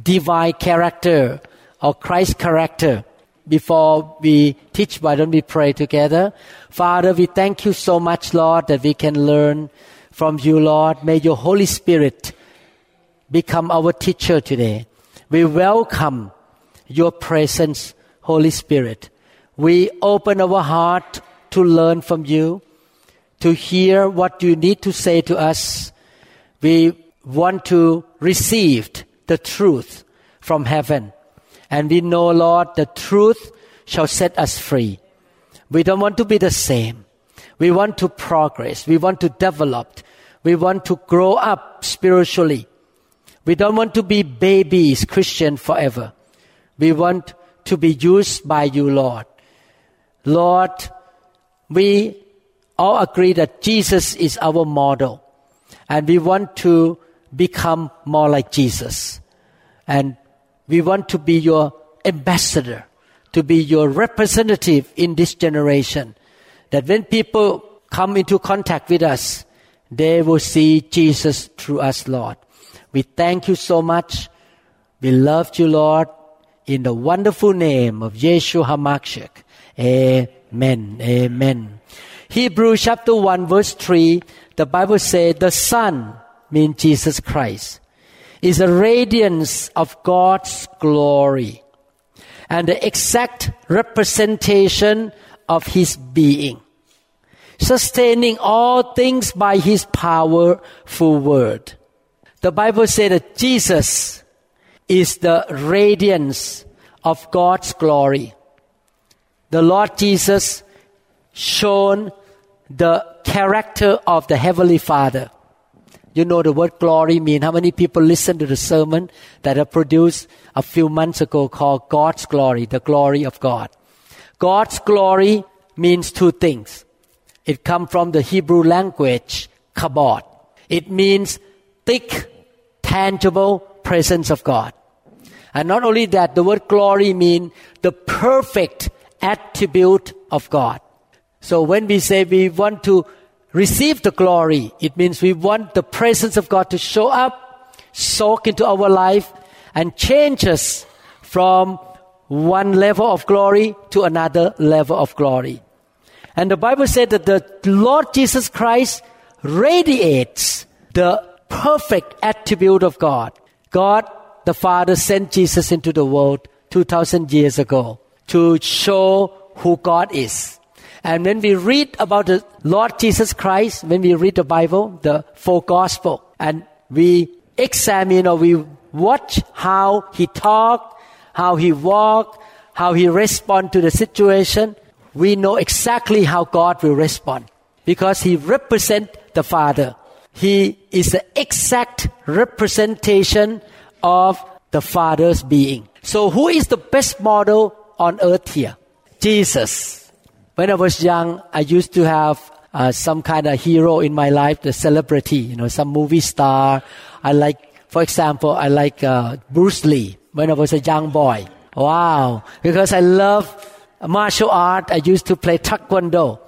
divine character or Christ character. Before we teach, why don't we pray together? Father, we thank you so much, Lord, that we can learn from you, Lord. May your Holy Spirit become our teacher today. We welcome your presence, Holy Spirit. We open our heart to learn from you, to hear what you need to say to us. We want to receive the truth from heaven. And we know, Lord, the truth shall set us free. We don't want to be the same. We want to progress. We want to develop. We want to grow up spiritually. We don't want to be babies, Christian forever. We want to be used by you, Lord. Lord, we all agree that Jesus is our model. And we want to become more like Jesus. And we want to be your ambassador, to be your representative in this generation. That when people come into contact with us, they will see Jesus through us, Lord. We thank you so much. We love you, Lord, in the wonderful name of Yeshua HaMashiach. Amen. Amen. Hebrew chapter 1 verse 3, the Bible says the Son means Jesus Christ is a radiance of God's glory and the exact representation of His being, sustaining all things by His powerful word. The Bible says that Jesus is the radiance of God's glory. The Lord Jesus shown the character of the Heavenly Father. You know the word glory mean. How many people listen to the sermon that I produced a few months ago called God's glory, the glory of God. God's glory means two things. It comes from the Hebrew language, kabod. It means thick, tangible presence of God. And not only that, the word glory means the perfect attribute of God. So when we say we want to receive the glory, it means we want the presence of God to show up, soak into our life, and change us from one level of glory to another level of glory. And the Bible said that the Lord Jesus Christ radiates the perfect attribute of God. God the Father sent Jesus into the world 2000 years ago to show who God is. And when we read about the Lord Jesus Christ, when we read the Bible, the four gospel, and we examine or we watch how he talked, how he walked, how he respond to the situation, we know exactly how God will respond because he represent the Father. He is the exact representation of the Father's being. So who is the best model on earth here? Jesus. When I was young, I used to have uh, some kind of hero in my life, the celebrity, you know, some movie star. I like, for example, I like uh, Bruce Lee when I was a young boy. Wow, because I love martial art. I used to play taekwondo,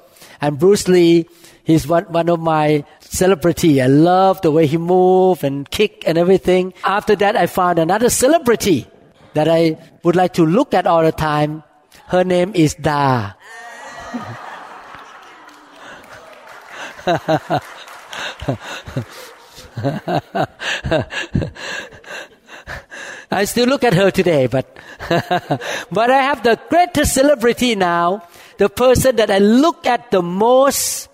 and Bruce Lee, he's one one of my celebrity. I love the way he move and kick and everything. After that, I found another celebrity that I would like to look at all the time. Her name is Da. I still look at her today, but but I have the greatest celebrity now, the person that I look at the most,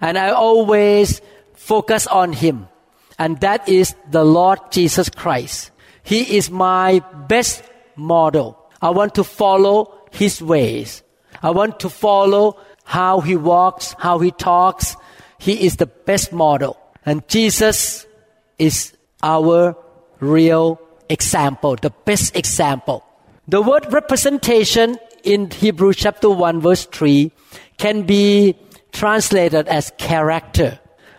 and I always focus on him, and that is the Lord Jesus Christ. He is my best model. I want to follow his ways. I want to follow how he walks, how he talks. He is the best model. And Jesus is our real example, the best example. The word representation in Hebrew chapter 1 verse 3 can be translated as character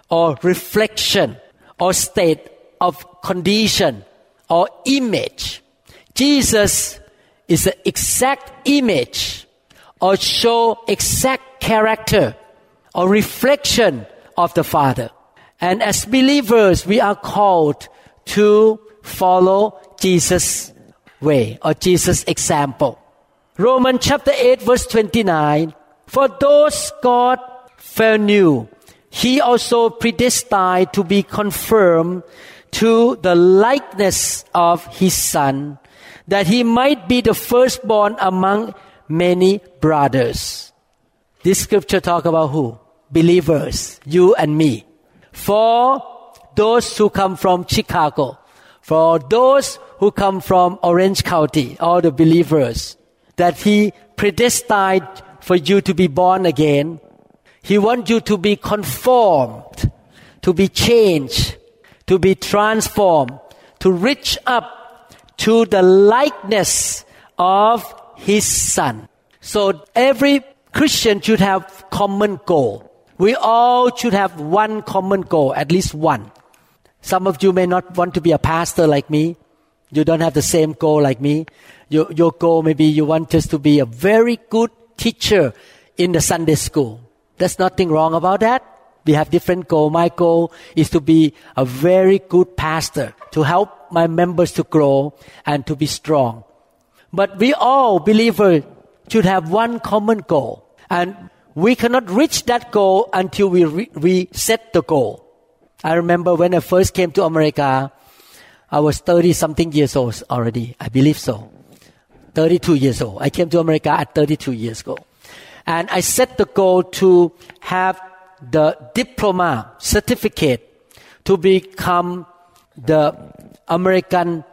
or reflection or state of condition or image. Jesus is the exact image or show exact character or reflection of the Father. And as believers, we are called to follow Jesus' way or Jesus' example. Romans chapter 8 verse 29. For those God foreknew, He also predestined to be conformed to the likeness of His Son, that He might be the firstborn among many brothers. This scripture talk about who? Believers, you and me. For those who come from Chicago, for those who come from Orange County, all the believers, that He predestined for you to be born again. He wants you to be conformed, to be changed, to be transformed, to reach up to the likeness of His Son. So every Christian should have common goal. We all should have one common goal, at least one. Some of you may not want to be a pastor like me. You don't have the same goal like me. Your, your goal maybe you want just to be a very good teacher in the Sunday school. There's nothing wrong about that. We have different goal. My goal is to be a very good pastor, to help my members to grow and to be strong. But we all believers should have one common goal. And we cannot reach that goal until we we set the goal. I remember when I first came to America, I was 30 something years old already. I believe so. 32 years old. I came to America at 32 years old. And I set the goal to have the diploma certificate to become the American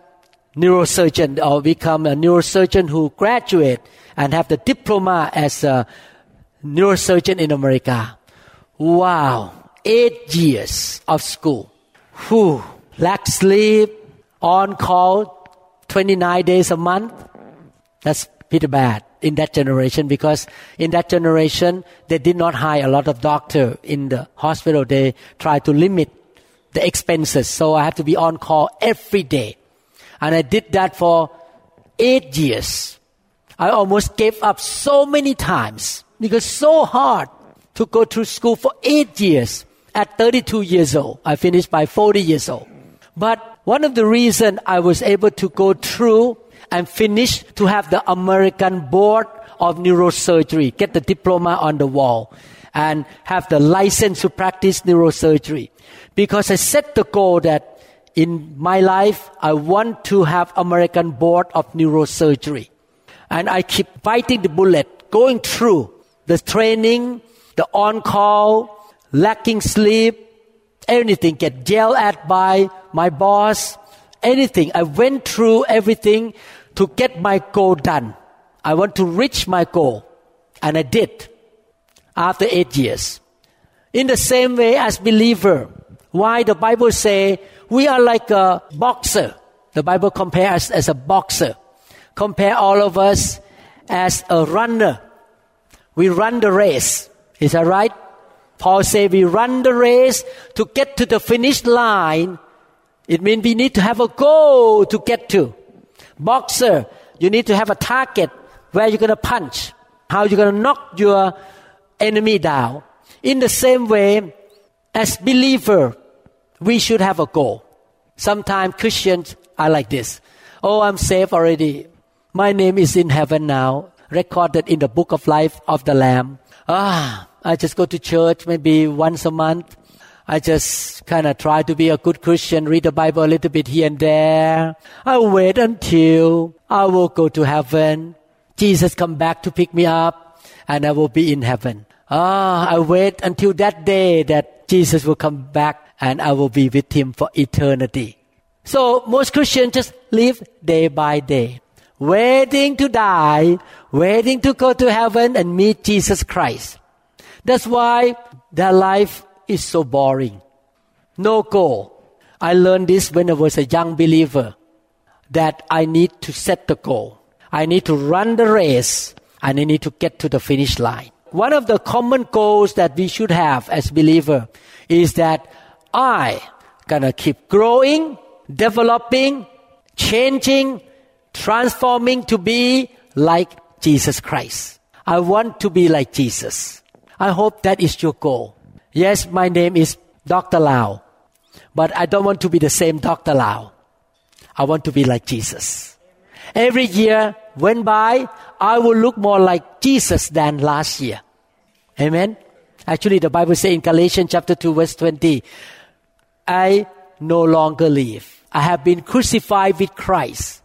neurosurgeon or become a neurosurgeon who graduate and have the diploma as a neurosurgeon in America. Wow. Eight years of school. Whew. Lack sleep, on call 29 days a month. That's pretty bad in that generation because in that generation they did not hire a lot of doctor in the hospital. They tried to limit the expenses. So I have to be on call every day. And I did that for eight years. I almost gave up so many times because so hard to go through school for eight years. At 32 years old, I finished by 40 years old. But one of the reasons I was able to go through and finish to have the American Board of Neurosurgery, get the diploma on the wall, and have the license to practice neurosurgery. Because I set the goal that in my life, I want to have American Board of Neurosurgery. And I keep fighting the bullet, going through the training, the on call, lacking sleep, anything, get yelled at by my boss, anything. I went through everything to get my goal done. I want to reach my goal. And I did after eight years. In the same way as believer, why the Bible say we are like a boxer. The Bible compares us as a boxer. Compare all of us as a runner. We run the race. Is that right? Paul say we run the race to get to the finish line. It means we need to have a goal to get to. Boxer, you need to have a target where you're going to punch, how you're going to knock your enemy down. In the same way, as believer, we should have a goal. Sometimes Christians are like this. Oh, I'm saved already. My name is in heaven now, recorded in the book of life of the Lamb. Ah, I just go to church maybe once a month. I just kind of try to be a good Christian, read the Bible a little bit here and there. I'll wait until I will go to heaven. Jesus come back to pick me up and I will be in heaven. Ah, I wait until that day that Jesus will come back and I will be with him for eternity. So most Christians just live day by day, waiting to die, waiting to go to heaven and meet Jesus Christ. That's why their life is so boring. No goal. I learned this when I was a young believer. that I need to set the goal. I need to run the race and I need to get to the finish line. One of the common goals that we should have as believer is that I gonna keep growing, developing, changing, transforming to be like Jesus Christ. I want to be like Jesus. I hope that is your goal. Yes, my name is Dr. Lau, but I don't want to be the same Dr. Lau. I want to be like Jesus. Every year went by, I will look more like Jesus than last year. Amen. Actually, the Bible says in Galatians chapter 2 verse 20, I no longer live. I have been crucified with Christ.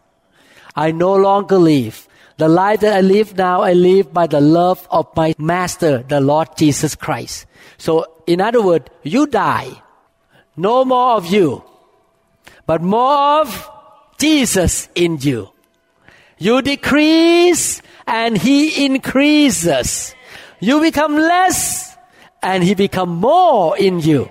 I no longer live. The life that I live now, I live by the love of my Master, the Lord Jesus Christ. So, in other words, you die. No more of you, but more of Jesus in you. You decrease and He increases. You become less and He become more in you.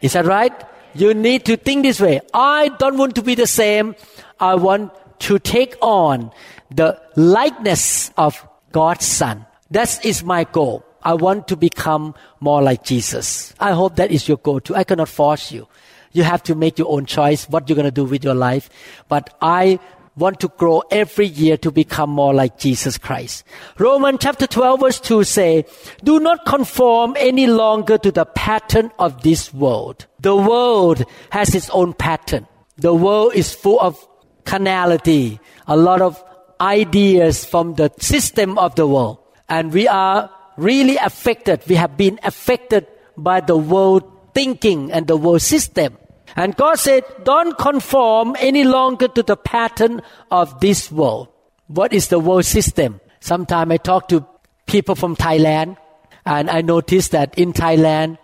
Is that right? You need to think this way. I don't want to be the same. I want to take on the likeness of God's Son. That is my goal. I want to become more like Jesus. I hope that is your goal too. I cannot force you. You have to make your own choice what you're going to do with your life. But I want to grow every year to become more like Jesus Christ. Romans chapter 12 verse 2 say, do not conform any longer to the pattern of this world. The world has its own pattern. The world is full of carnality, a lot of ideas from the system of the world. And we are really affected. We have been affected by the world thinking and the world system. And God said, don't conform any longer to the pattern of this world. What is the world system? Sometimes I talk to people from Thailand and I notice that in Thailand,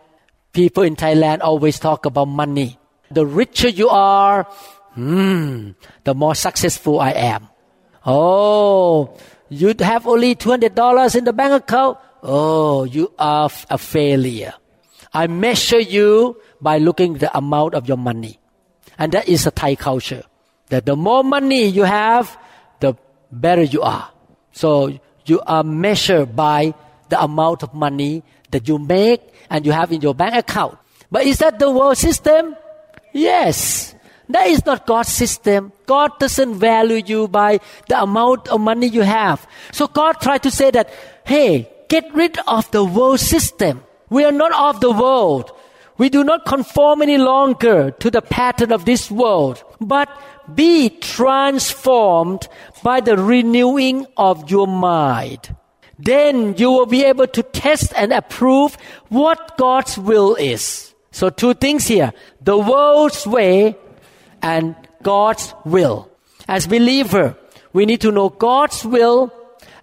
people in Thailand always talk about money. The richer you are, hmm, the more successful I am. Oh, you have only $200 in the bank account. Oh, you are a failure. I measure you by looking the amount of your money. And that is a Thai culture. That the more money you have, the better you are. So you are measured by the amount of money that you make and you have in your bank account. But is that the world system? Yes. That is not God's system. God doesn't value you by the amount of money you have. So God tried to say that, hey, get rid of the world system. We are not of the world. We do not conform any longer to the pattern of this world, but be transformed by the renewing of your mind. Then you will be able to test and approve what God's will is. So two things here. The world's way and God's will. As believer, we need to know God's will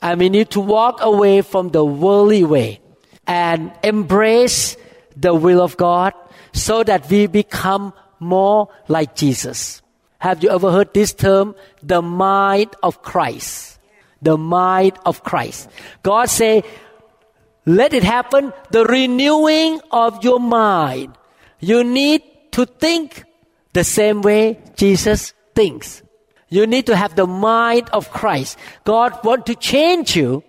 and we need to walk away from the worldly way and embrace the will of God so that we become more like Jesus. Have you ever heard this term? The mind of Christ. The mind of Christ. God say, let it happen, the renewing of your mind. You need to think the same way Jesus thinks. You need to have the mind of Christ. God want to change you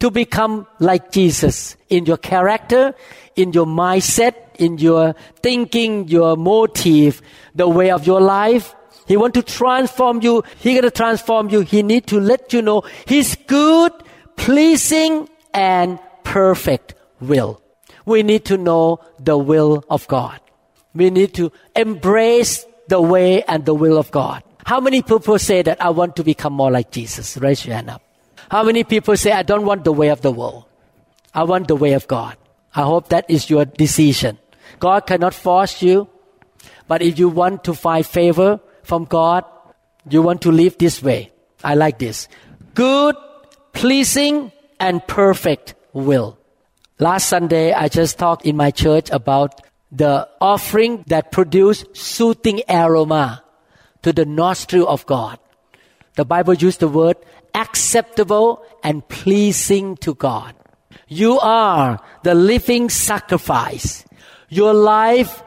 to become like Jesus in your character, in your mindset, in your thinking, your motive, the way of your life. He want to transform you. He gonna transform you. He need to let you know His good, pleasing, and perfect will. We need to know the will of God. We need to embrace the way and the will of God. How many people say that I want to become more like Jesus? Raise your hand up. How many people say, I don't want the way of the world? I want the way of God. I hope that is your decision. God cannot force you, but if you want to find favor from God, you want to live this way. I like this. Good, pleasing, and perfect will. Last Sunday, I just talked in my church about the offering that produce soothing aroma to the nostril of God. The Bible used the word acceptable and pleasing to God. You are the living sacrifice. Your life,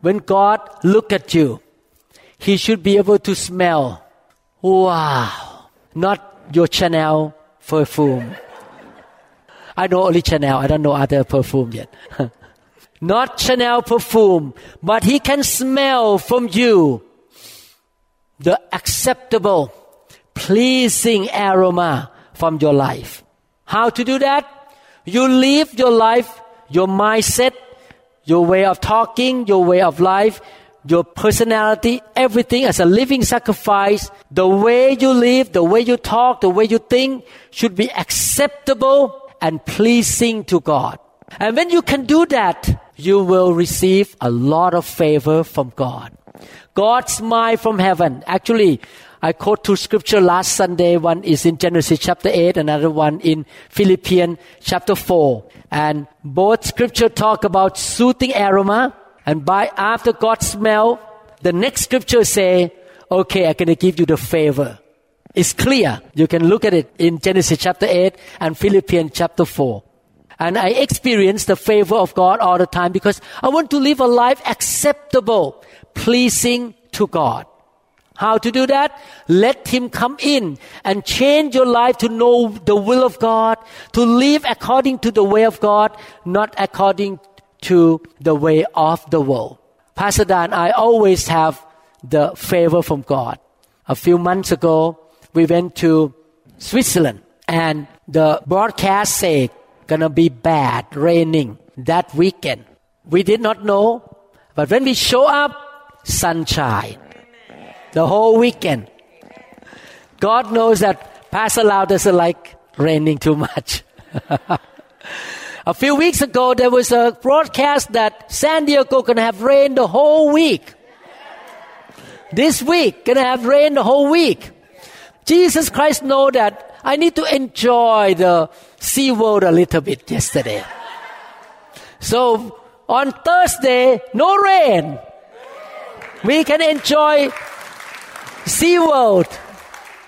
when God look at you, He should be able to smell Wow. Not your Chanel perfume. I know only Chanel. I don't know other perfume yet. Not Chanel perfume, but he can smell from you the acceptable, pleasing aroma from your life. How to do that? You live your life, your mindset, your way of talking, your way of life, your personality, everything as a living sacrifice. The way you live, the way you talk, the way you think should be acceptable and pleasing to God. And when you can do that, you will receive a lot of favor from God. God smile from heaven. Actually, I quote two scripture last Sunday. One is in Genesis chapter 8, another one in Philippians chapter 4. And both scripture talk about soothing aroma. And by after God smell, the next scripture say, okay, I'm going to give you the favor. It's clear. You can look at it in Genesis chapter 8 and Philippians chapter 4. And I experience the favor of God all the time because I want to live a life acceptable, pleasing to God. How to do that? Let Him come in and change your life to know the will of God, to live according to the way of God, not according to the way of the world. Pastor Dan, I always have the favor from God. A few months ago, we went to Switzerland and the broadcast said gonna be bad, raining that weekend. We did not know, but when we show up, sunshine. The whole weekend. God knows that Pastor Lau doesn't like raining too much. a few weeks ago, there was a broadcast that San Diego gonna have rain the whole week. This week, gonna have rain the whole week. Jesus Christ know that I need to enjoy the Sea World a little bit yesterday. So on Thursday, no rain. We can enjoy Sea World,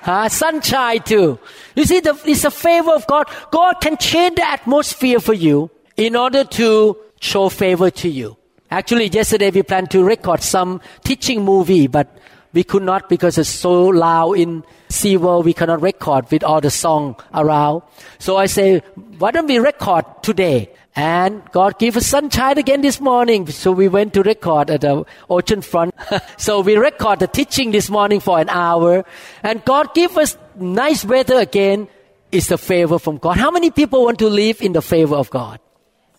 huh? sunshine too. You see, the, it's a favor of God. God can change the atmosphere for you in order to show favor to you. Actually, yesterday we planned to record some teaching movie, but we could not because it's so loud in SeaWorld. We cannot record with all the song around. So I say, why don't we record today? And God gave us sunshine again this morning. So we went to record at the ocean front. so we record the teaching this morning for an hour. And God gave us nice weather again. It's the favor from God. How many people want to live in the favor of God?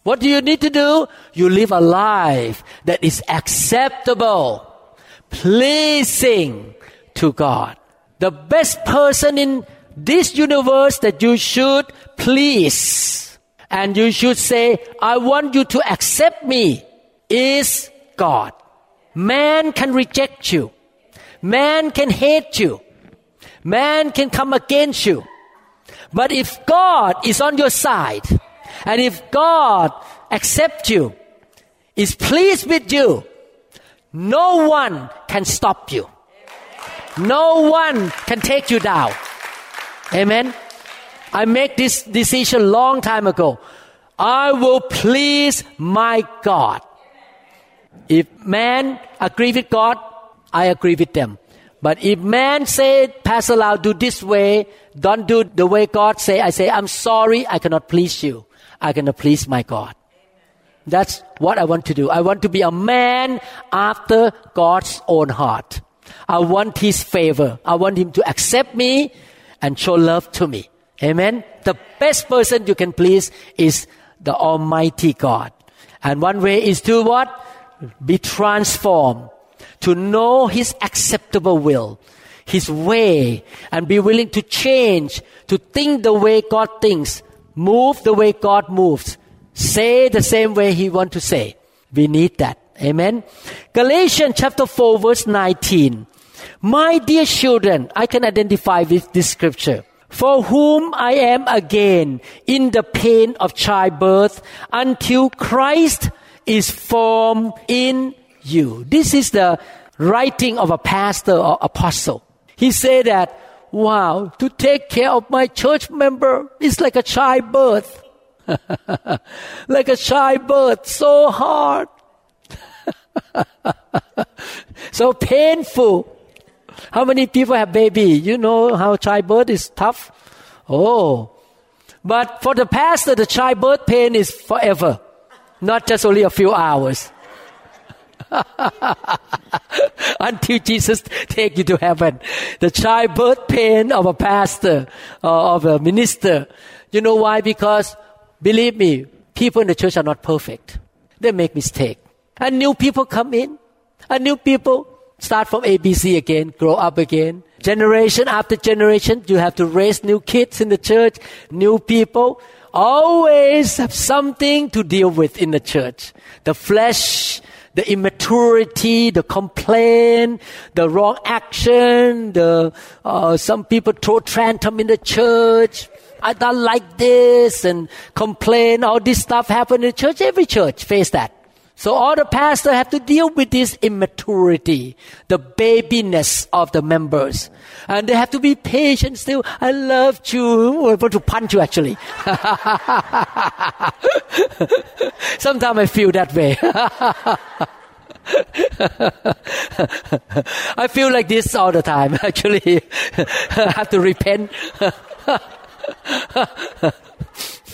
What do you need to do? You live a life that is acceptable, pleasing to God. The best person in this universe that you should please and you should say, I want you to accept me is God. Man can reject you. Man can hate you. Man can come against you. But if God is on your side, and if God accepts you, is pleased with you, no one can stop you. No one can take you down. Amen. I made this decision long time ago. I will please my God. If man agree with God, I agree with them. But if man say, Pastor Lau, do this way, don't do the way God say, I say, I'm sorry, I cannot please you. I cannot please my God. That's what I want to do. I want to be a man after God's own heart. I want His favor. I want Him to accept me and show love to me. Amen. The best person you can please is the Almighty God. And one way is to what? Be transformed. To know His acceptable will. His way. And be willing to change. To think the way God thinks. Move the way God moves. Say the same way He wants to say. We need that. Amen. Galatians chapter 4 verse 19. My dear children, I can identify with this scripture. For whom I am again in the pain of childbirth until Christ is formed in you. This is the writing of a pastor or apostle. He said that, wow, to take care of my church member is like a childbirth. like a childbirth, so hard. so painful. How many people have baby? You know how childbirth is tough? Oh. But for the pastor, the childbirth pain is forever, not just only a few hours. Until Jesus take you to heaven. The childbirth pain of a pastor or of a minister. You know why? Because believe me, people in the church are not perfect. They make mistake. And new people come in. And new people start from ABC again, grow up again. Generation after generation, you have to raise new kids in the church, new people. Always have something to deal with in the church. The flesh, the immaturity, the complaint, the wrong action, the uh, some people throw tantrum in the church. I don't like this and complain. All this stuff happen in the church. Every church face that. So all the pastors have to deal with this immaturity, the babiness of the members. And they have to be patient still. I love you. Oh, I want to punch you actually. Sometimes I feel that way. I feel like this all the time. Actually, I have to repent.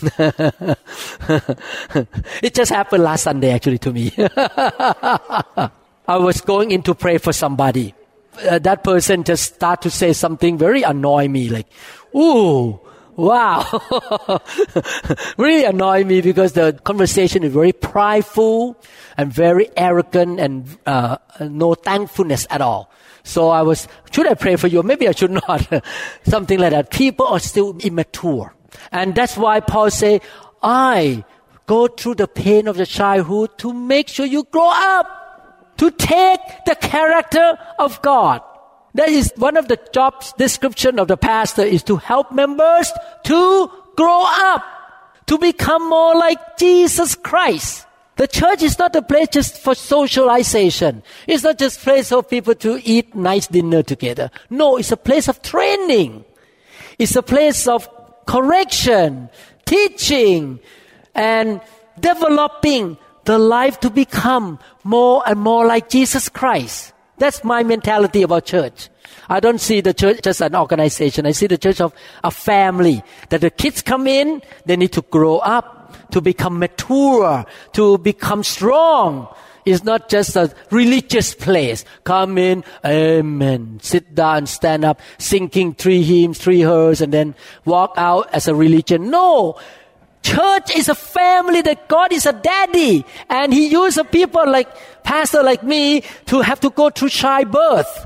it just happened last Sunday actually to me. I was going in to pray for somebody. Uh, that person just start to say something very annoy me like, ooh, wow. really annoy me because the conversation is very prideful and very arrogant and uh, no thankfulness at all. So I was, should I pray for you? Maybe I should not. Something like that. People are still immature. And that's why Paul say, I go through the pain of the childhood to make sure you grow up, to take the character of God. That is one of the jobs description of the pastor is to help members to grow up, to become more like Jesus Christ. The church is not a place just for socialization. It's not just a place for people to eat nice dinner together. No, it's a place of training. It's a place of correction, teaching, and developing the life to become more and more like Jesus Christ. That's my mentality about church. I don't see the church as an organization. I see the church of a family that the kids come in, they need to grow up, to become mature, to become strong, is not just a religious place. Come in, amen. Sit down, stand up, singing three hymns, three hymns, and then walk out as a religion. No. Church is a family that God is a daddy and He uses people like pastor like me to have to go through childbirth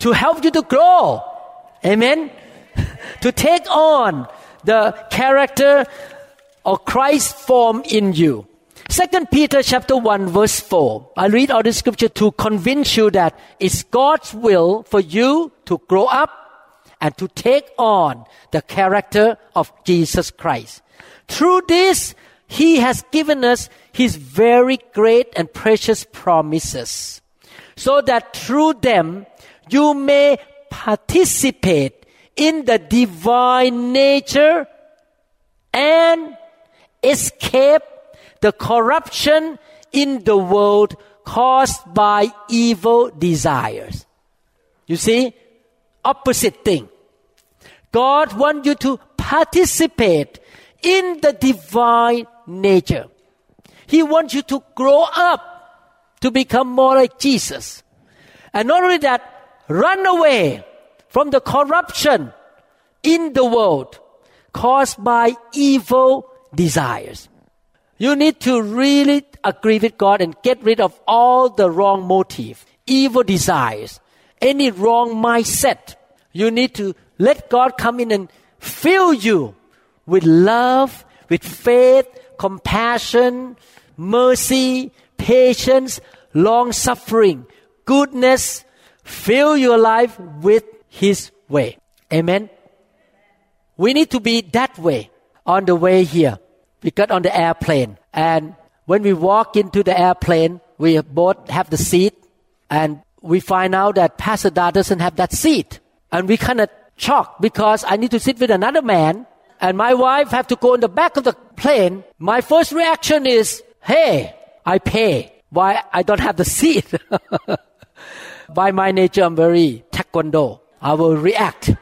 to help you to grow. Amen. to take on the character of Christ form in you. Second Peter chapter 1 verse 4. I read all the scripture to convince you that it's God's will for you to grow up and to take on the character of Jesus Christ. Through this, He has given us His very great and precious promises so that through them you may participate in the divine nature and escape the corruption in the world caused by evil desires. You see, opposite thing. God wants you to participate in the divine nature. He wants you to grow up to become more like Jesus. And not only that, run away from the corruption in the world caused by evil desires. You need to really agree with God and get rid of all the wrong motive, evil desires, any wrong mindset. You need to let God come in and fill you with love, with faith, compassion, mercy, patience, long suffering, goodness. Fill your life with His way. Amen. We need to be that way on the way here we got on the airplane. And when we walk into the airplane, we both have the seat. And we find out that Pastor Da doesn't have that seat. And we kind of shocked because I need to sit with another man. And my wife have to go in the back of the plane. My first reaction is, hey, I pay. Why I don't have the seat? By my nature, I'm very taekwondo. I will react.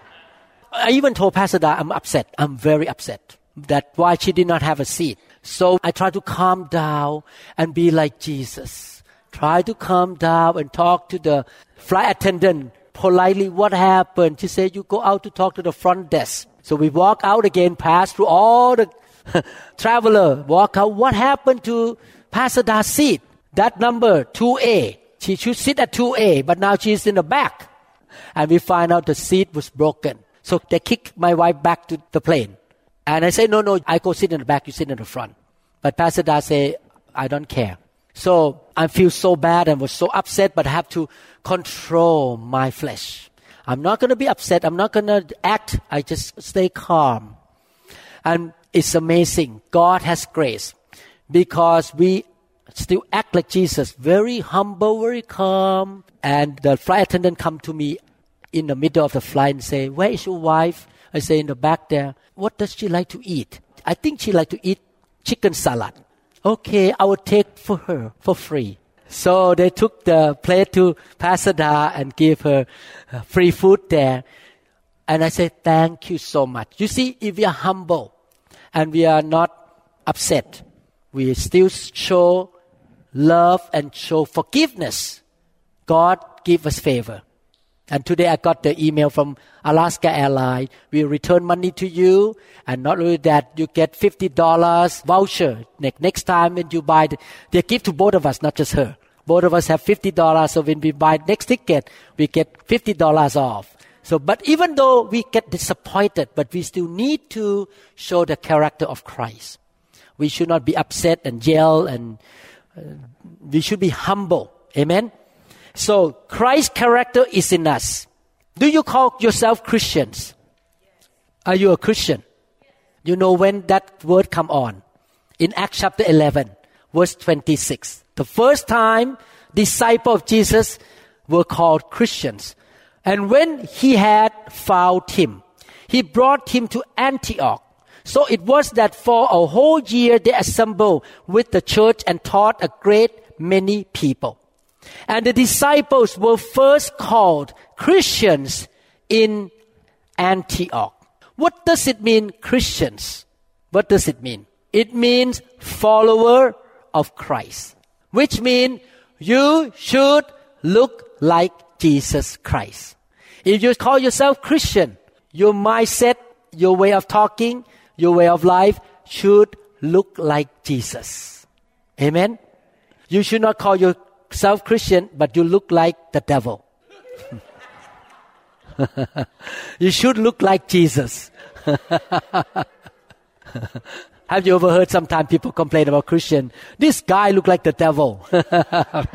I even told Pastor Da I'm upset. I'm very upset that why she did not have a seat. So I try to calm down and be like Jesus. Try to calm down and talk to the flight attendant politely. What happened? She said, you go out to talk to the front desk. So we walk out again, pass through all the traveler, walk out. What happened to Pastor Da's seat? That number, 2A. She should sit at 2A, but now she's in the back. And we find out the seat was broken. So they kick my wife back to the plane. And I say, no, no, I go sit in the back, you sit in the front. But Pastor Da say, I don't care. So I feel so bad and was so upset, but I have to control my flesh. I'm not going to be upset. I'm not going to act. I just stay calm. And it's amazing. God has grace because we still act like Jesus, very humble, very calm. And the flight attendant come to me in the middle of the flight and say, where is your wife? I say in the back there, what does she like to eat? I think she like to eat chicken salad. Okay, I will take for her for free. So they took the plate to Pastor Da and gave her uh, free food there. And I said, thank you so much. You see, if we are humble and we are not upset, we still show love and show forgiveness. God give us favor. And today I got the email from Alaska Airlines. We return money to you. And not only that, you get $50 voucher. Next time when you buy, the, they give to both of us, not just her. Both of us have $50. So when we buy next ticket, we get $50 off. So, but even though we get disappointed, but we still need to show the character of Christ. We should not be upset and yell and uh, we should be humble. Amen. So Christ's character is in us. Do you call yourself Christians? Are you a Christian? You know when that word come on. In Acts chapter 11, verse 26. The first time disciples of Jesus were called Christians. And when he had found him, he brought him to Antioch. So it was that for a whole year they assembled with the church and taught a great many people. And the disciples were first called Christians in Antioch. What does it mean, Christians? What does it mean? It means follower of Christ, which means you should look like Jesus Christ. If you call yourself Christian, your mindset, your way of talking, your way of life should look like Jesus. Amen. You should not call your self Christian, but you look like the devil. you should look like Jesus. Have you ever heard sometimes people complain about Christian? This guy look like the devil.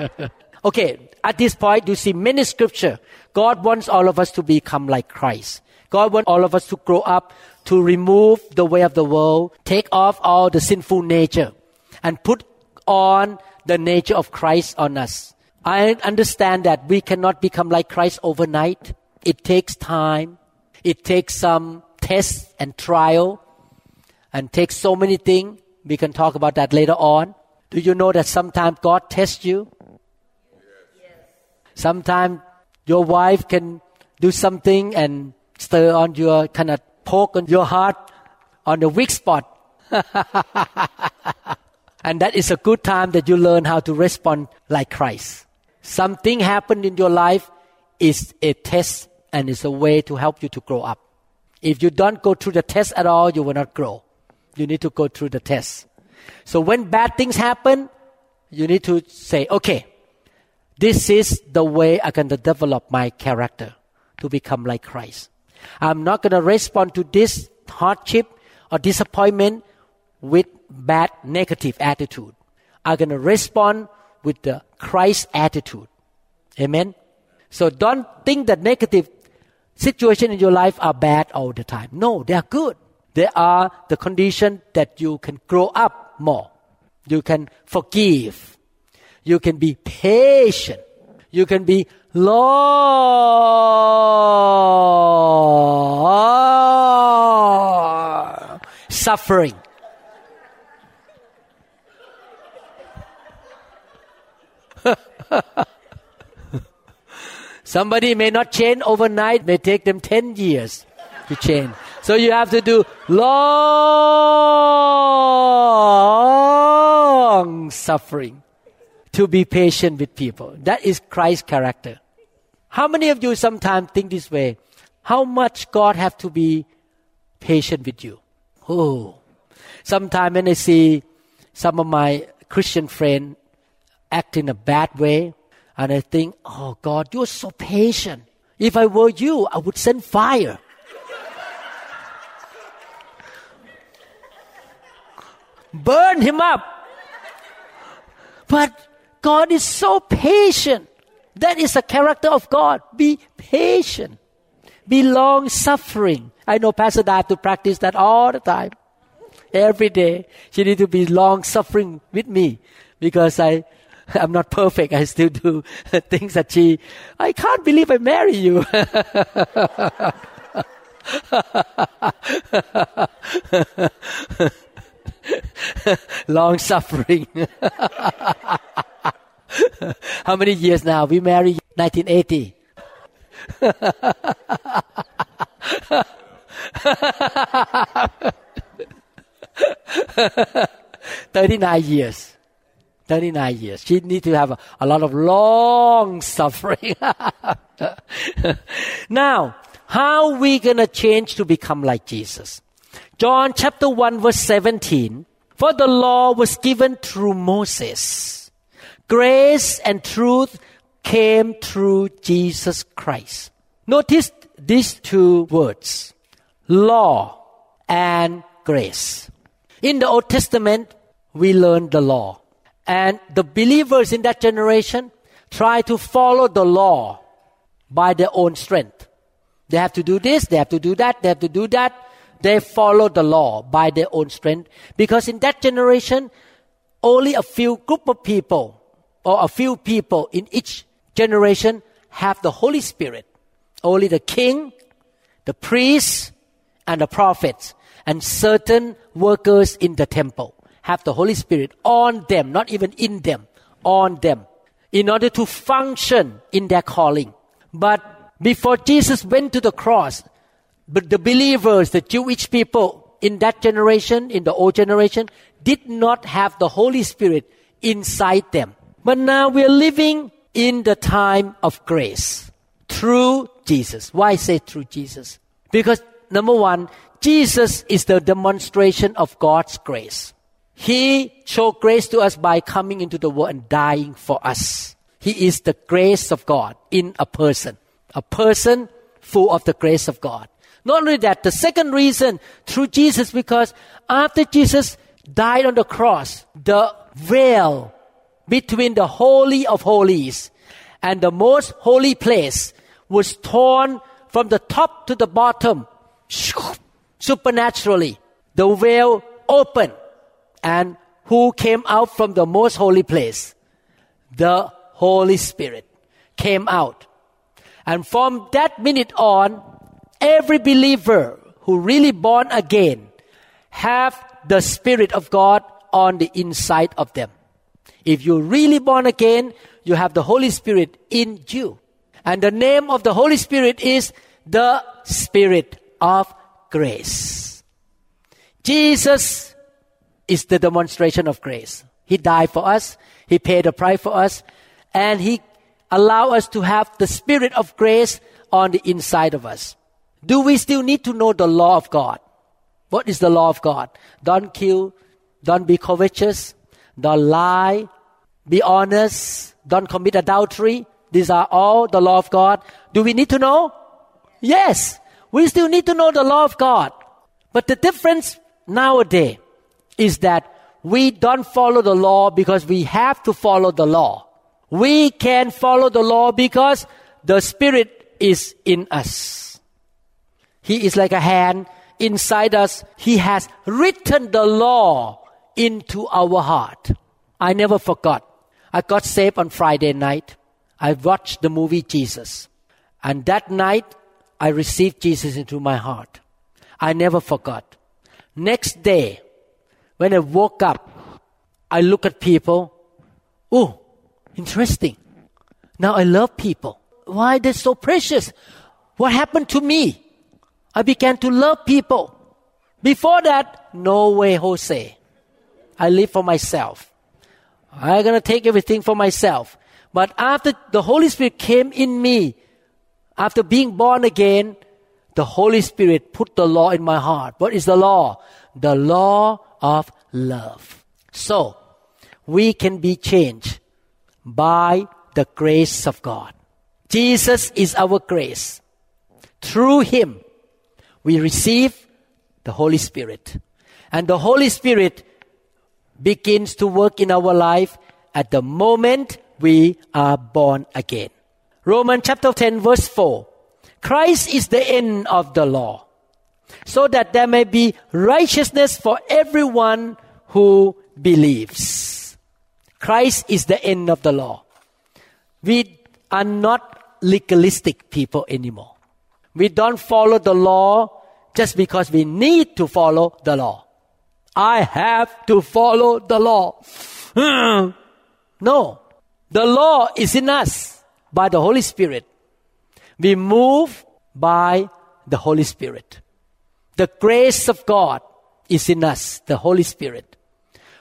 okay, at this point, you see many scripture. God wants all of us to become like Christ. God wants all of us to grow up, to remove the way of the world, take off all the sinful nature, and put on the nature of Christ on us. I understand that we cannot become like Christ overnight. It takes time. It takes some tests and trial and takes so many things. We can talk about that later on. Do you know that sometimes God tests you? Yes. Sometimes your wife can do something and stir on your kind of poke on your heart on the weak spot. And that is a good time that you learn how to respond like Christ. Something happened in your life is a test and it's a way to help you to grow up. If you don't go through the test at all, you will not grow. You need to go through the test. So when bad things happen, you need to say, okay, this is the way I can develop my character to become like Christ. I'm not going to respond to this hardship or disappointment with bad negative attitude are going to respond with the Christ attitude. Amen. So don't think that negative situation in your life are bad all the time. No, they are good. They are the condition that you can grow up more. You can forgive. You can be patient. You can be long suffering. Somebody may not change overnight, may take them 10 years to change. So you have to do long suffering to be patient with people. That is Christ's character. How many of you sometimes think this way? How much God have to be patient with you? Oh, sometimes when I see some of my Christian friends act in a bad way, and I think, oh God, you're so patient. If I were you, I would send fire. Burn him up. But God is so patient. That is the character of God. Be patient. Be long suffering. I know Pastor have to practice that all the time. Every day. She need to be long suffering with me because I, I'm not perfect. I still do things that she, I can't believe I marry you. long suffering. How many years now? We married 1980. Thirty-nine years. Thirty-nine years. She need to have a, a lot of long suffering. now, how we gonna change to become like Jesus? John chapter one verse seventeen. For the law was given through Moses. Grace and truth came through Jesus Christ. Notice these two words law and grace. In the Old Testament, we learn the law. And the believers in that generation try to follow the law by their own strength. They have to do this, they have to do that, they have to do that. They follow the law by their own strength. Because in that generation, only a few group of people or a few people in each generation have the Holy Spirit. Only the king, the priests, and the prophets, and certain workers in the temple have the Holy Spirit on them, not even in them, on them, in order to function in their calling. But before Jesus went to the cross, but the believers, the Jewish people in that generation, in the old generation, did not have the Holy Spirit inside them. But now we are living in the time of grace through Jesus. Why say through Jesus? Because number one, Jesus is the demonstration of God's grace. He showed grace to us by coming into the world and dying for us. He is the grace of God in a person. A person full of the grace of God. Not only that, the second reason through Jesus, because after Jesus died on the cross, the veil between the Holy of Holies and the most holy place was torn from the top to the bottom supernaturally. The veil opened and who came out from the most holy place? The Holy Spirit came out. And from that minute on, every believer who really born again have the Spirit of God on the inside of them. If you're really born again, you have the Holy Spirit in you. And the name of the Holy Spirit is the Spirit of grace. Jesus is the demonstration of grace. He died for us. He paid the price for us. And He allowed us to have the Spirit of grace on the inside of us. Do we still need to know the law of God? What is the law of God? Don't kill. Don't be covetous. Don't lie. Be honest. Don't commit adultery. These are all the law of God. Do we need to know? Yes. We still need to know the law of God. But the difference nowadays is that we don't follow the law because we have to follow the law. We can follow the law because the Spirit is in us. He is like a hand inside us. He has written the law into our heart. I never forgot. I got saved on Friday night. I watched the movie Jesus. And that night, I received Jesus into my heart. I never forgot. Next day, when I woke up, I look at people. Oh, interesting. Now I love people. why they're so precious? What happened to me? I began to love people. Before that, no way, Jose. I live for myself. I'm gonna take everything for myself. But after the Holy Spirit came in me, after being born again, the Holy Spirit put the law in my heart. What is the law? The law of love. So, we can be changed by the grace of God. Jesus is our grace. Through Him, we receive the Holy Spirit. And the Holy Spirit begins to work in our life at the moment we are born again. Romans chapter 10 verse 4. Christ is the end of the law, so that there may be righteousness for everyone who believes. Christ is the end of the law. We are not legalistic people anymore. We don't follow the law just because we need to follow the law. I have to follow the law. no. The law is in us by the Holy Spirit. We move by the Holy Spirit. The grace of God is in us, the Holy Spirit,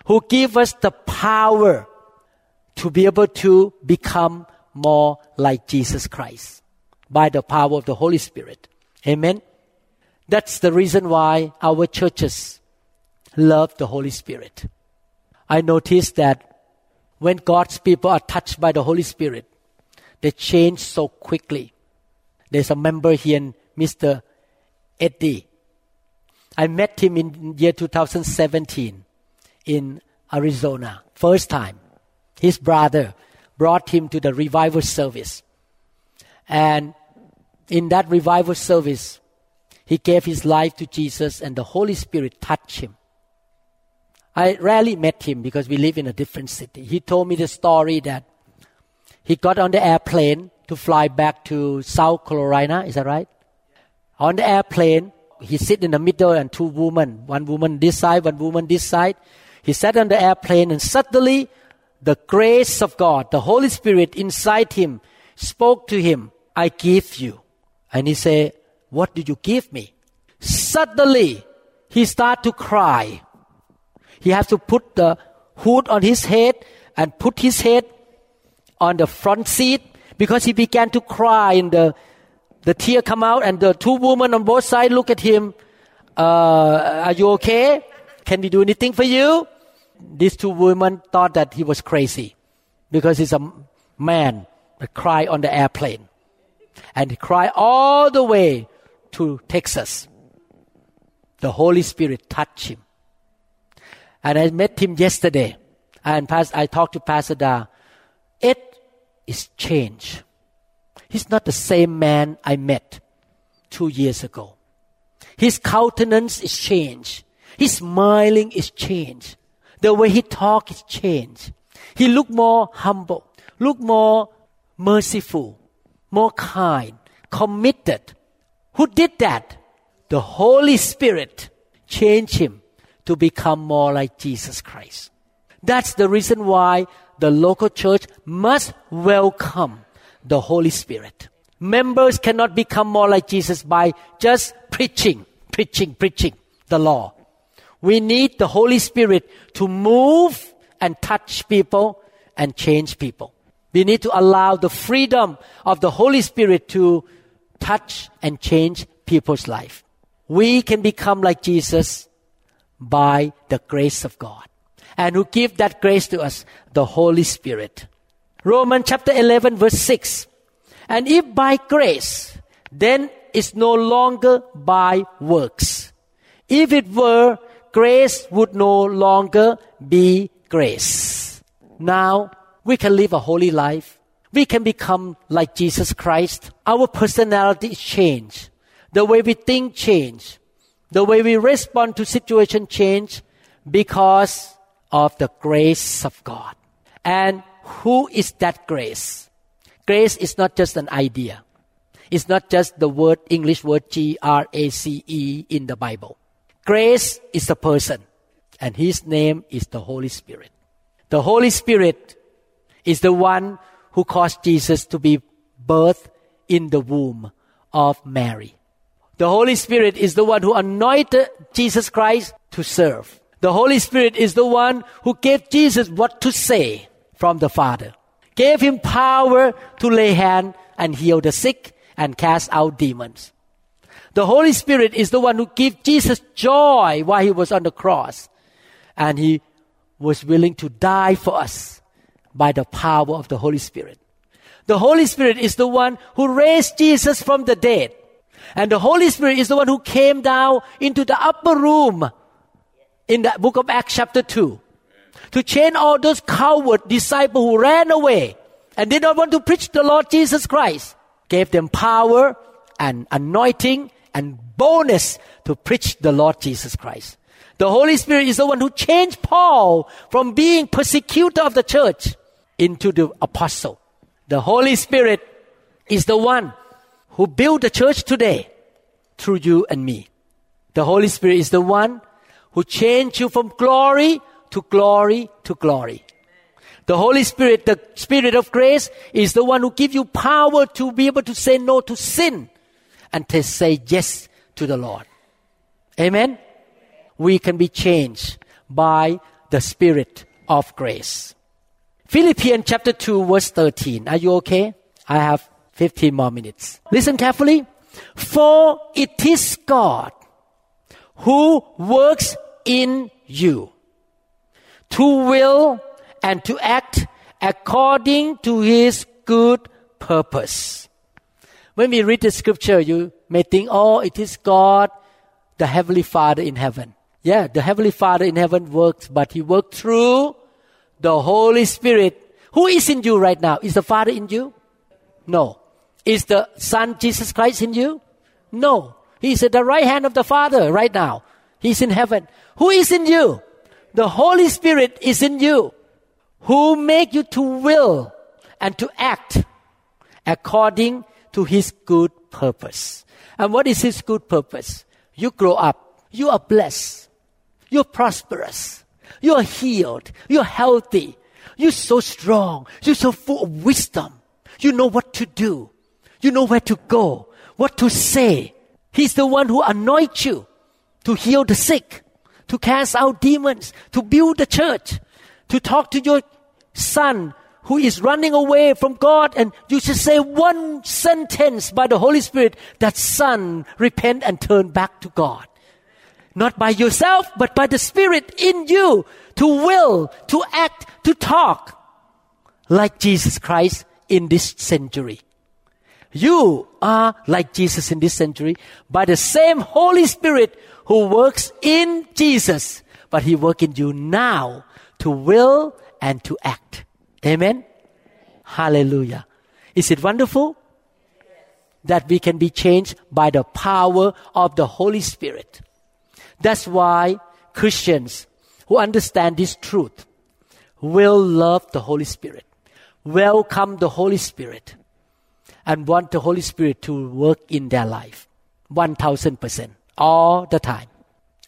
who give us the power to be able to become more like Jesus Christ by the power of the Holy Spirit. Amen. That's the reason why our churches love the Holy Spirit. I noticed that when God's people are touched by the Holy Spirit, they change so quickly. There's a member here, Mr. Eddie. I met him in year 2017 in Arizona, first time. His brother brought him to the revival service. And in that revival service, he gave his life to Jesus and the Holy Spirit touched him. I rarely met him because we live in a different city. He told me the story that he got on the airplane to fly back to South Carolina. Is that right? On the airplane, he sit in the middle and two women, one woman this side, one woman this side. He sat on the airplane and suddenly the grace of God, the Holy Spirit inside him spoke to him, I give you. And he said, what did you give me? Suddenly, he started to cry. He has to put the hood on his head and put his head on the front seat because he began to cry in the, the tear come out and the two women on both sides look at him. Uh, are you okay? Can we do anything for you? These two women thought that he was crazy because he's a man that cry on the airplane. And he cried all the way to Texas. The Holy Spirit touched him. And I met him yesterday. And I talked to Pastor Da. It is changed. He's not the same man I met two years ago. His countenance is changed. His smiling is changed. The way he talks is changed. He look more humble, look more merciful, more kind, committed. Who did that? The Holy Spirit changed him to become more like Jesus Christ. That's the reason why the local church must welcome the Holy Spirit. Members cannot become more like Jesus by just preaching, preaching, preaching the law. We need the Holy Spirit to move and touch people and change people. We need to allow the freedom of the Holy Spirit to touch and change people's life. We can become like Jesus by the grace of God. And who give that grace to us? The Holy Spirit. Romans chapter 11 verse 6. And if by grace, then it's no longer by works. If it were, grace would no longer be grace. Now, we can live a holy life. We can become like Jesus Christ. Our personality change. The way we think change. The way we respond to situation change because of the grace of God. And who is that grace? Grace is not just an idea. It's not just the word, English word G-R-A-C-E in the Bible. Grace is a person and his name is the Holy Spirit. The Holy Spirit is the one who caused Jesus to be birthed in the womb of Mary. The Holy Spirit is the one who anointed Jesus Christ to serve. The Holy Spirit is the one who gave Jesus what to say from the Father, gave him power to lay hand and heal the sick and cast out demons. The Holy Spirit is the one who gave Jesus joy while he was on the cross. And he was willing to die for us by the power of the Holy Spirit. The Holy Spirit is the one who raised Jesus from the dead. And the Holy Spirit is the one who came down into the upper room in the book of Acts chapter 2 to chain all those coward disciples who ran away and did not want to preach the Lord Jesus Christ. Gave them power and anointing and boldness to preach the Lord Jesus Christ. The Holy Spirit is the one who changed Paul from being persecutor of the church into the apostle. The Holy Spirit is the one who built the church today through you and me. The Holy Spirit is the one who changed you from glory to glory to glory. The Holy Spirit, the Spirit of grace, is the one who gives you power to be able to say no to sin and to say yes to the Lord. Amen? We can be changed by the Spirit of grace. Philippians chapter 2 verse 13. Are you okay? I have 15 more minutes. Listen carefully. For it is God who works in you to will and to act according to his good purpose. When we read the scripture, you may think, oh, it is God, the Heavenly Father in heaven. Yeah, the Heavenly Father in heaven works, but He works through the Holy Spirit. Who is in you right now? Is the Father in you? No. Is the Son Jesus Christ in you? No. He's at the right hand of the Father right now. He's in heaven. Who is in you? The Holy Spirit is in you, who make you to will and to act according to His good purpose. And what is His good purpose? You grow up. You are blessed. You're prosperous. You're healed. You're healthy. You're so strong. You're so full of wisdom. You know what to do. You know where to go, what to say. He's the one who anoints you to heal the sick, to cast out demons, to build the church, to talk to your son who is running away from God and you should say one sentence by the Holy Spirit that son repent and turn back to God. Not by yourself, but by the Spirit in you to will, to act, to talk like Jesus Christ in this century. You are like Jesus in this century by the same Holy Spirit who works in Jesus, but He works in you now to will and to act. Amen? Hallelujah. Is it wonderful? That we can be changed by the power of the Holy Spirit. That's why Christians who understand this truth will love the Holy Spirit, welcome the Holy Spirit, and want the Holy Spirit to work in their life. 1000% all the time.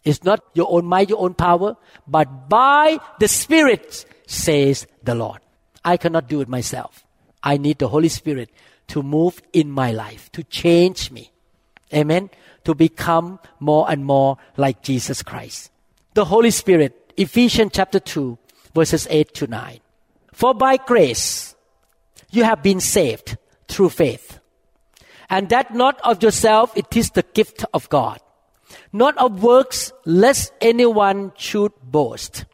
It's not your own might, your own power, but by the Spirit, says the Lord. I cannot do it myself. I need the Holy Spirit to move in my life, to change me. Amen. To become more and more like Jesus Christ. The Holy Spirit, Ephesians chapter 2, verses 8 to 9. For by grace you have been saved through faith. And that not of yourself, it is the gift of God not of works, lest anyone should boast.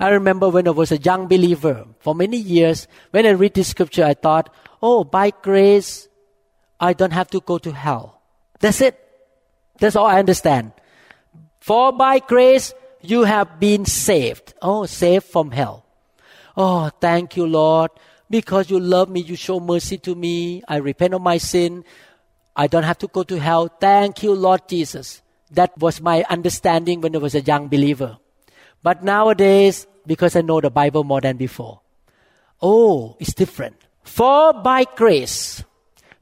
I remember when I was a young believer, for many years, when I read this scripture, I thought, oh, by grace, I don't have to go to hell. That's it. That's all I understand. For by grace, you have been saved. Oh, saved from hell. Oh, thank you, Lord. Because you love me, you show mercy to me. I repent of my sin. I don't have to go to hell. Thank you, Lord Jesus. That was my understanding when I was a young believer. But nowadays, because I know the Bible more than before, oh, it's different. For by grace,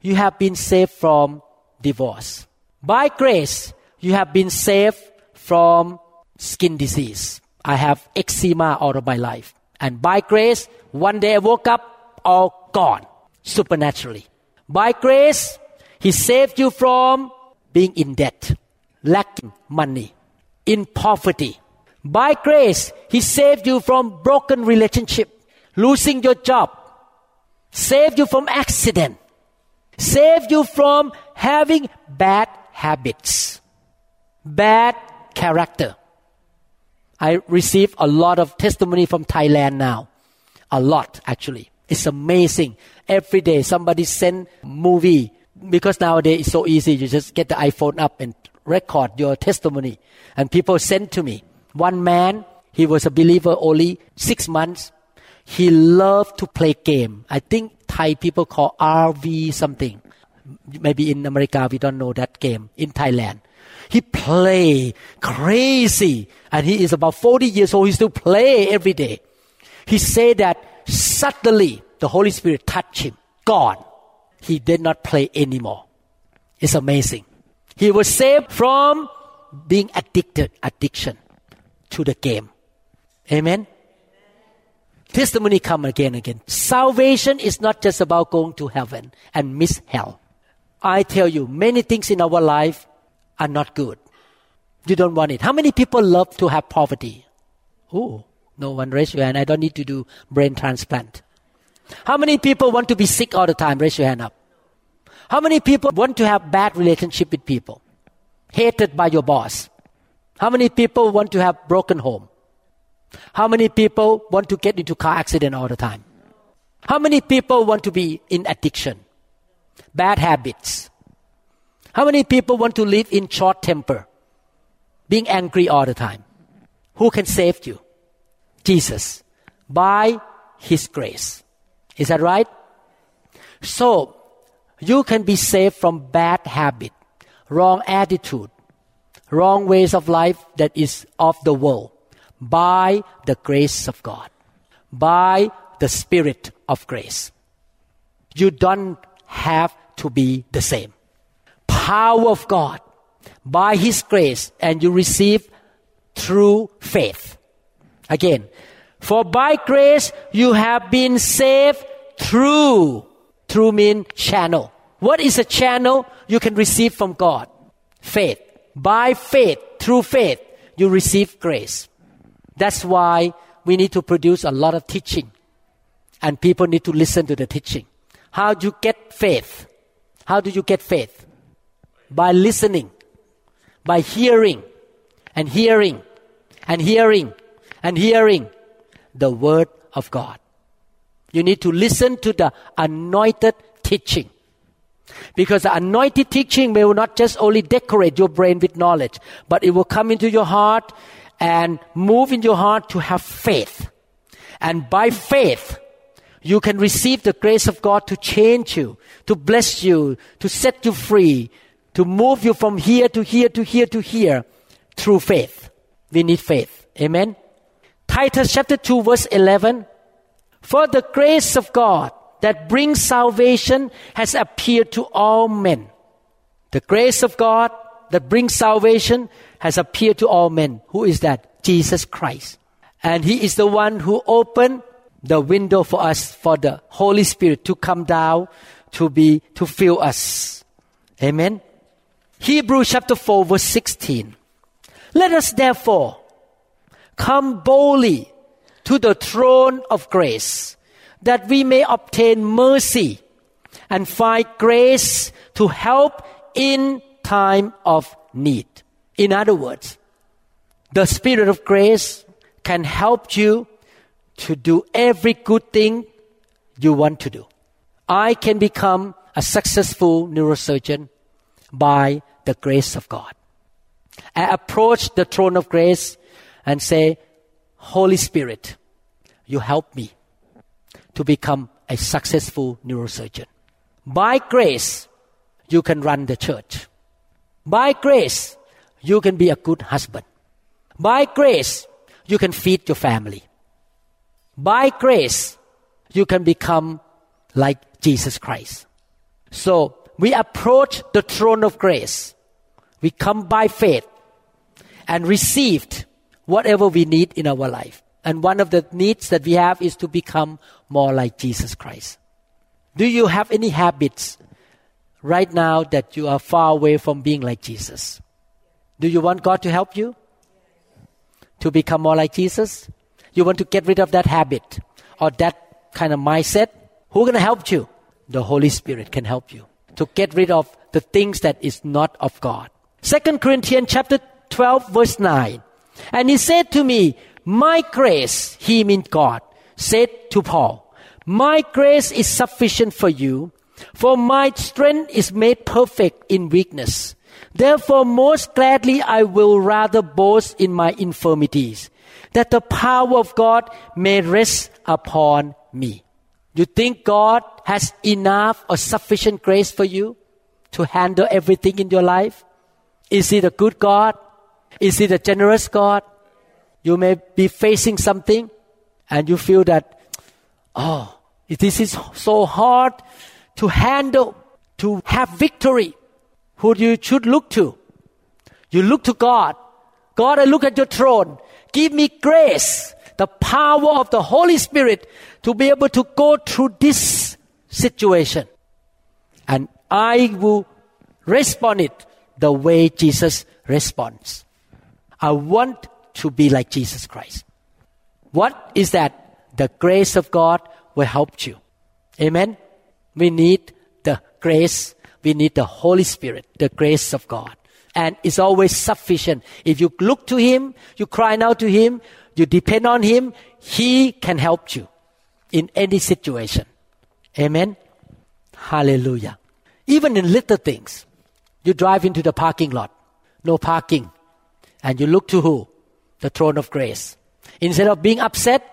you have been saved from divorce. By grace, you have been saved from skin disease. I have eczema all of my life. And by grace, one day I woke up, all gone, supernaturally. By grace, He saved you from being in debt, lacking money, in poverty. By grace, He saved you from broken relationship, losing your job, saved you from accident, saved you from having bad habits, bad character. I receive a lot of testimony from Thailand now. A lot, actually. It's amazing. Every day somebody send movie because nowadays it's so easy. You just get the iPhone up and record your testimony. And people send to me. One man, he was a believer only six months. He loved to play game. I think Thai people call RV something. Maybe in America we don't know that game. In Thailand. He play crazy. And he is about 40 years old. He still play every day. He said that suddenly the Holy Spirit touched him. Gone. He did not play anymore. It's amazing. He was saved from being addicted, addiction to the game. Amen. Testimony come again and again. Salvation is not just about going to heaven and miss hell. I tell you, many things in our life are not good. You don't want it. How many people love to have poverty? Oh, no one raise your hand. I don't need to do brain transplant. How many people want to be sick all the time? Raise your hand up. How many people want to have bad relationship with people? Hated by your boss? How many people want to have broken home? How many people want to get into car accident all the time? How many people want to be in addiction? Bad habits. How many people want to live in short temper? Being angry all the time. Who can save you? Jesus. By His grace. Is that right? So, you can be saved from bad habit, wrong attitude, wrong ways of life that is of the world by the grace of God, by the Spirit of grace. You don't have to be the same. Power of God by His grace, and you receive through faith. Again, for by grace you have been saved through. Through mean channel. What is a channel you can receive from God? Faith. By faith, through faith, you receive grace. That's why we need to produce a lot of teaching. And people need to listen to the teaching. How do you get faith? How do you get faith? By listening, by hearing, and hearing, and hearing, and hearing the Word of God. You need to listen to the anointed teaching. Because the anointed teaching will not just only decorate your brain with knowledge, but it will come into your heart and move in your heart to have faith. And by faith, you can receive the grace of God to change you, to bless you, to set you free, to move you from here to here to here to here through faith. We need faith. Amen. Titus chapter 2 verse 11. For the grace of God that brings salvation has appeared to all men. The grace of God that brings salvation has appeared to all men. Who is that? Jesus Christ. And He is the one who opened the window for us for the Holy Spirit to come down to be, to fill us. Amen. Hebrews chapter 4 verse 16. Let us therefore come boldly to the throne of grace that we may obtain mercy and find grace to help in time of need. In other words, the Spirit of grace can help you to do every good thing you want to do. I can become a successful neurosurgeon by the grace of God. I approach the throne of grace and say, Holy Spirit, you help me to become a successful neurosurgeon. By grace, you can run the church. By grace, you can be a good husband. By grace, you can feed your family. By grace, you can become like Jesus Christ. So we approach the throne of grace. We come by faith and received whatever we need in our life. And one of the needs that we have is to become more like Jesus Christ. Do you have any habits right now that you are far away from being like Jesus. Do you want God to help you? To become more like Jesus? You want to get rid of that habit or that kind of mindset? Going to help you? The Holy Spirit can help you to get rid of the things that is not of God. Second Corinthians chapter 12 verse 9. And he said to me, my grace, he means God, said to Paul, my grace is sufficient for you, for my strength is made perfect in weakness. Therefore, most gladly I will rather boast in my infirmities, that the power of God may rest upon me. You think God has enough or sufficient grace for you to handle everything in your life? Is He the good God? Is He the generous God? You may be facing something and you feel that, oh, this is so hard to handle, to have victory. Who you should look to? You look to God. God, I look at your throne. Give me grace, the power of the Holy Spirit to be able to go through this situation. And I will respond it the way Jesus responds. I want to be like Jesus Christ. What is that? The grace of God will help you. Amen. We need the grace. We need the Holy Spirit, the grace of God. And it's always sufficient. If you look to Him, you cry out to Him, you depend on Him, He can help you in any situation. Amen. Hallelujah. Even in little things, you drive into the parking lot, no parking, and you look to who? The throne of grace. Instead of being upset,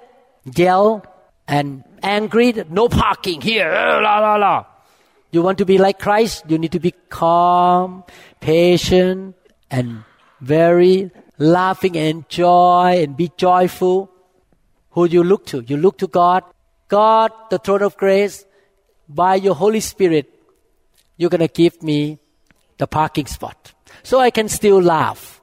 yell, and angry, no parking here, eh, la la la. You want to be like Christ, you need to be calm, patient, and very laughing and enjoy and be joyful. Who do you look to? You look to God. God, the throne of grace, by your Holy Spirit, you're going to give me the parking spot. So I can still laugh.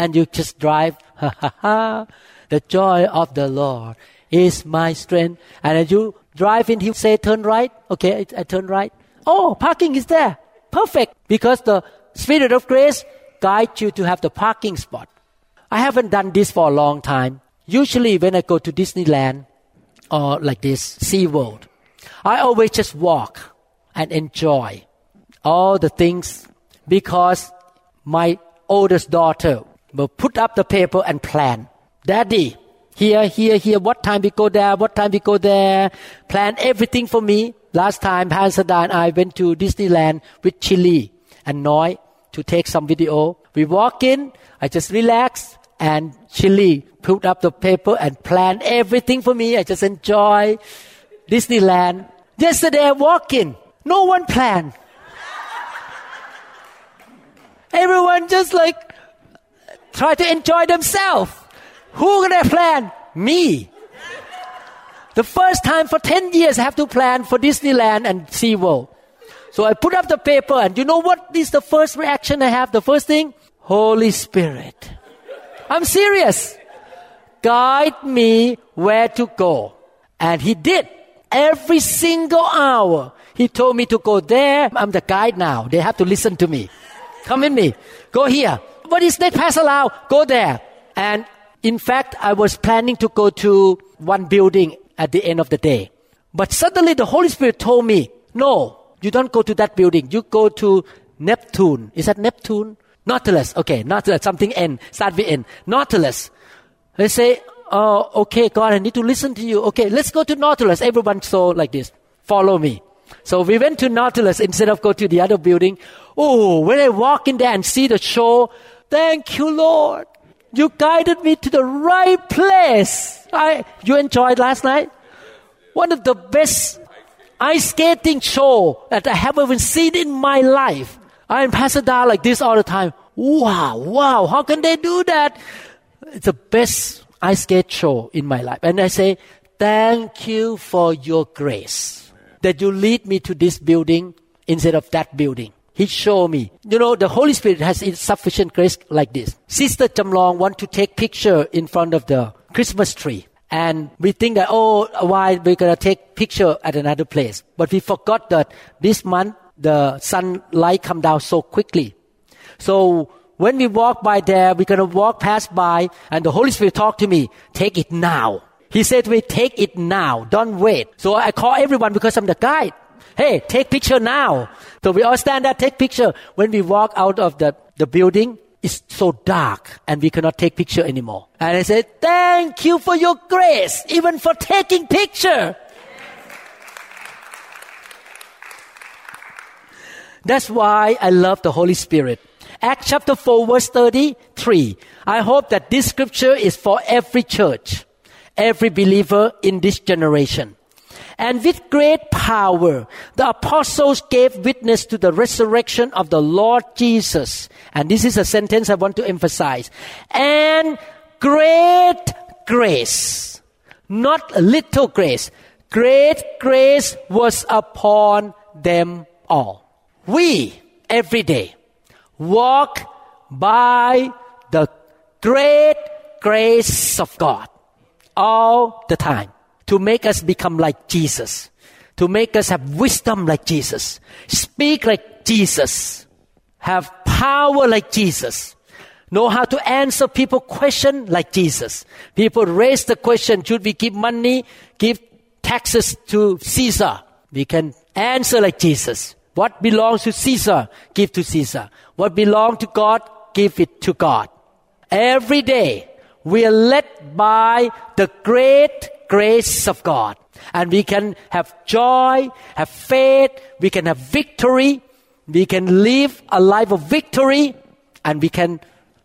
And you just drive, ha ha ha, the joy of the Lord is my strength. And as you drive in, he say turn right. Okay, I, I turn right. Oh, parking is there. Perfect. Because the Spirit of grace guides you to have the parking spot. I haven't done this for a long time. Usually when I go to Disneyland or like this, Sea World, I always just walk and enjoy all the things because my oldest daughter will put up the paper and plan. Daddy, here, here, here, what time we go there, what time we go there, plan everything for me. Last time, Hansada and I went to Disneyland with Chili and Noi to take some video. We walk in, I just relax, and Chili put up the paper and plan everything for me. I just enjoy Disneyland. Yesterday I walk in, no one planned. Everyone just like try to enjoy themselves. Who gonna plan? Me. The first time for 10 years I have to plan for Disneyland and SeaWorld. So I put up the paper and you know what is the first reaction I have? The first thing? Holy Spirit. I'm serious. Guide me where to go. And he did. Every single hour. He told me to go there. I'm the guide now. They have to listen to me. Come with me. Go here. What is that Pastor Lau? Go there. And in fact, I was planning to go to one building at the end of the day. But suddenly the Holy Spirit told me, no, you don't go to that building. You go to Neptune. Is that Neptune? Nautilus. Okay, Nautilus. Something N. Start with N. Nautilus. They say, oh, okay, God, I need to listen to you. Okay, let's go to Nautilus. Everyone saw like this. Follow me. So we went to Nautilus instead of go to the other building. Oh, when I walk in there and see the show, thank you, Lord. You guided me to the right place. I, you enjoyed last night? One of the best ice skating show that I have ever seen in my life. I am Pasadena like this all the time. Wow, wow, how can they do that? It's the best ice skate show in my life. And I say, thank you for your grace that you lead me to this building instead of that building. He showed me. You know, the Holy Spirit has sufficient grace like this. Sister Jamlong want to take picture in front of the Christmas tree. And we think that, oh, why we're going to take picture at another place. But we forgot that this month the sunlight come down so quickly. So when we walk by there, we're gonna walk past by, and the Holy Spirit talk to me. Take it now. He said to me, "Take it now. Don't wait." So I call everyone because I'm the guide. Hey, take picture now. So we all stand there, take picture. When we walk out of the, the building, it's so dark and we cannot take picture anymore. And I said, thank you for your grace, even for taking picture. That's why I love the Holy Spirit. Acts chapter 4 verse 33. I hope that this scripture is for every church, every believer in this generation. And with great power, the apostles gave witness to the resurrection of the Lord Jesus. And this is a sentence I want to emphasize. And great grace, not little grace, great grace was upon them all. We, every day, walk by the great grace of God all the time to make us become like Jesus, to make us have wisdom like Jesus, speak like Jesus, have power like Jesus, know how to answer people question like Jesus. People raise the question, should we give money, give taxes to Caesar? We can answer like Jesus. What belongs to Caesar, give to Caesar. What belongs to God, give it to God. Every day, we are led by the great grace of God. And we can have joy, have faith, we can have victory, we can live a life of victory, and we can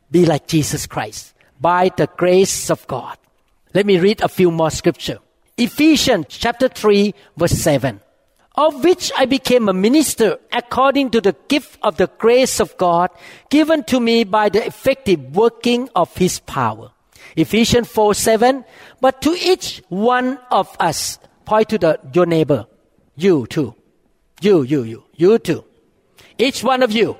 be like Jesus Christ by the grace of God. Let me read a few more scripture. Ephesians chapter 3 verse 7. Of which I became a minister according to the gift of the grace of God given to me by the effective working of his power. Ephesians 4 7. But to each one of us, point to the, your neighbor, you too. You, you, you, you too. Each one of you.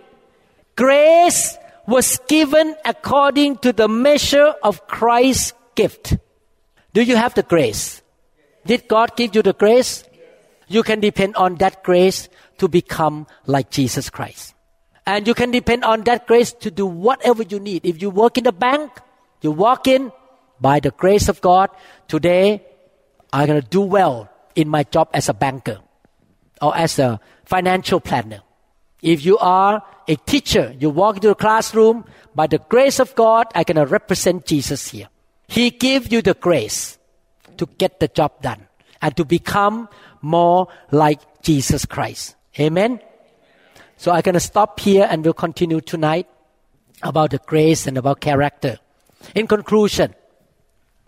Grace was given according to the measure of Christ's gift. Do you have the grace? Did God give you the grace? You can depend on that grace to become like Jesus Christ. And you can depend on that grace to do whatever you need. If you work in the bank, you walk in, by the grace of God, today I'm going to do well in my job as a banker or as a financial planner. If you are a teacher, you walk into the classroom, by the grace of God, going to represent Jesus here. He gives you the grace to get the job done and to become more like Jesus Christ. Amen. So I'm going to stop here and we'll continue tonight about the grace and about character. In conclusion,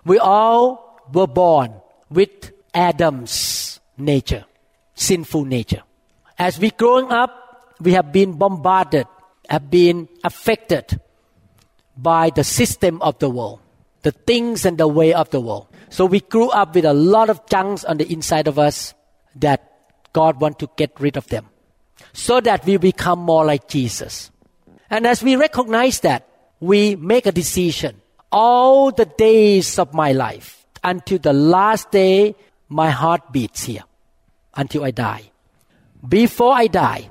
we all were born with Adam's nature, sinful nature. As we growing up, we have been bombarded, have been affected by the system of the world, the things and the way of the world. So we grew up with a lot of junks on the inside of us that God want to get rid of them so that we become more like Jesus. And as we recognize that, we make a decision all the days of my life until the last day my heart beats here until I die. Before I die,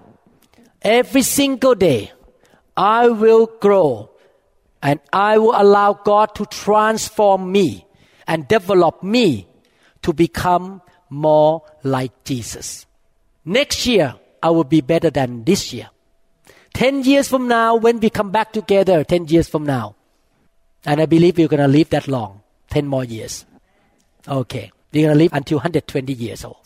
every single day I will grow and I will allow God to transform me and develop me to become more like Jesus. Next year, I will be better than this year. 10 years from now, when we come back together, 10 years from now, and I believe you're going to live that long 10 more years. Okay. You're going to live until 120 years old.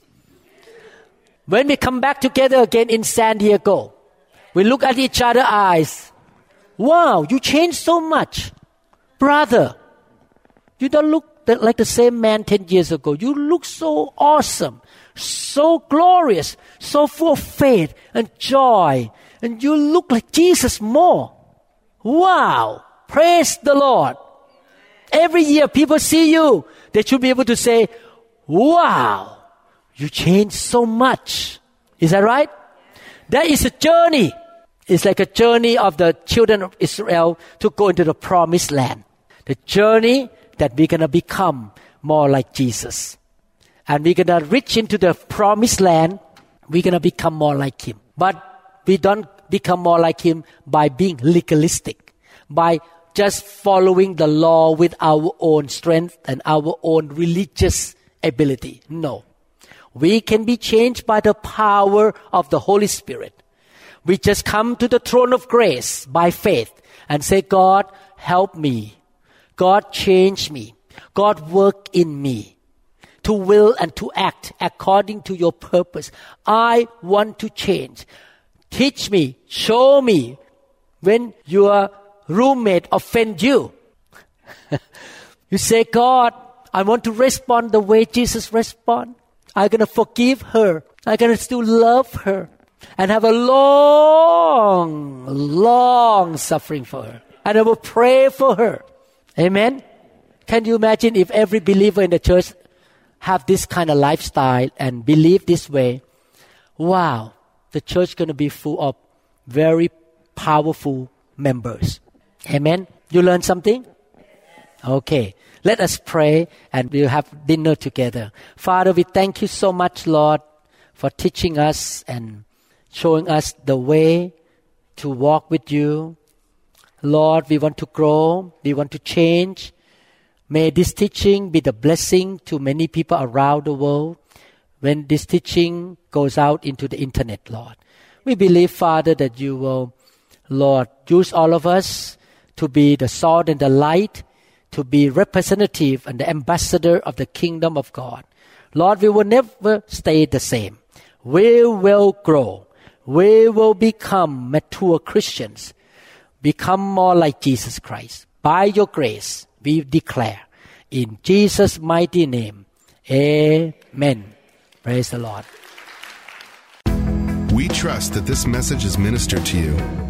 When we come back together again in San Diego, we look at each other's eyes. Wow, you changed so much. Brother, you don't look like the same man 10 years ago. You look so awesome, so glorious, so full of faith and joy. And you look like Jesus more. Wow. Praise the Lord. Every year people see you, they should be able to say, wow, you changed so much. Is that right? That is a journey. It's like a journey of the children of Israel to go into the promised land. The journey that we're going to become more like Jesus. And we're going to reach into the promised land. We're going to become more like Him. but we don't become more like him by being legalistic, by just following the law with our own strength and our own religious ability. No. We can be changed by the power of the Holy Spirit. We just come to the throne of grace by faith and say, God, help me. God, change me. God, work in me to will and to act according to your purpose. I want to change. Teach me, show me when your roommate offend you. you say, God, I want to respond the way Jesus respond. I'm going to forgive her. I'm going to still love her and have a long, long suffering for her. And I will pray for her. Amen. Can you imagine if every believer in the church have this kind of lifestyle and believe this way? Wow, the church going to be full of very powerful members. Amen. You learn something? Okay. Let us pray and we'll have dinner together. Father, we thank you so much, Lord, for teaching us and showing us the way to walk with you. Lord, we want to grow. We want to change. May this teaching be the blessing to many people around the world when this teaching goes out into the internet, Lord. We believe, Father, that you will, Lord, use all of us to be the salt and the light to be representative and the ambassador of the kingdom of God. Lord, we will never stay the same. We will grow. We will become mature Christians, become more like Jesus Christ. By your grace, we declare in Jesus' mighty name. Amen. Praise the Lord. We trust that this message is ministered to you.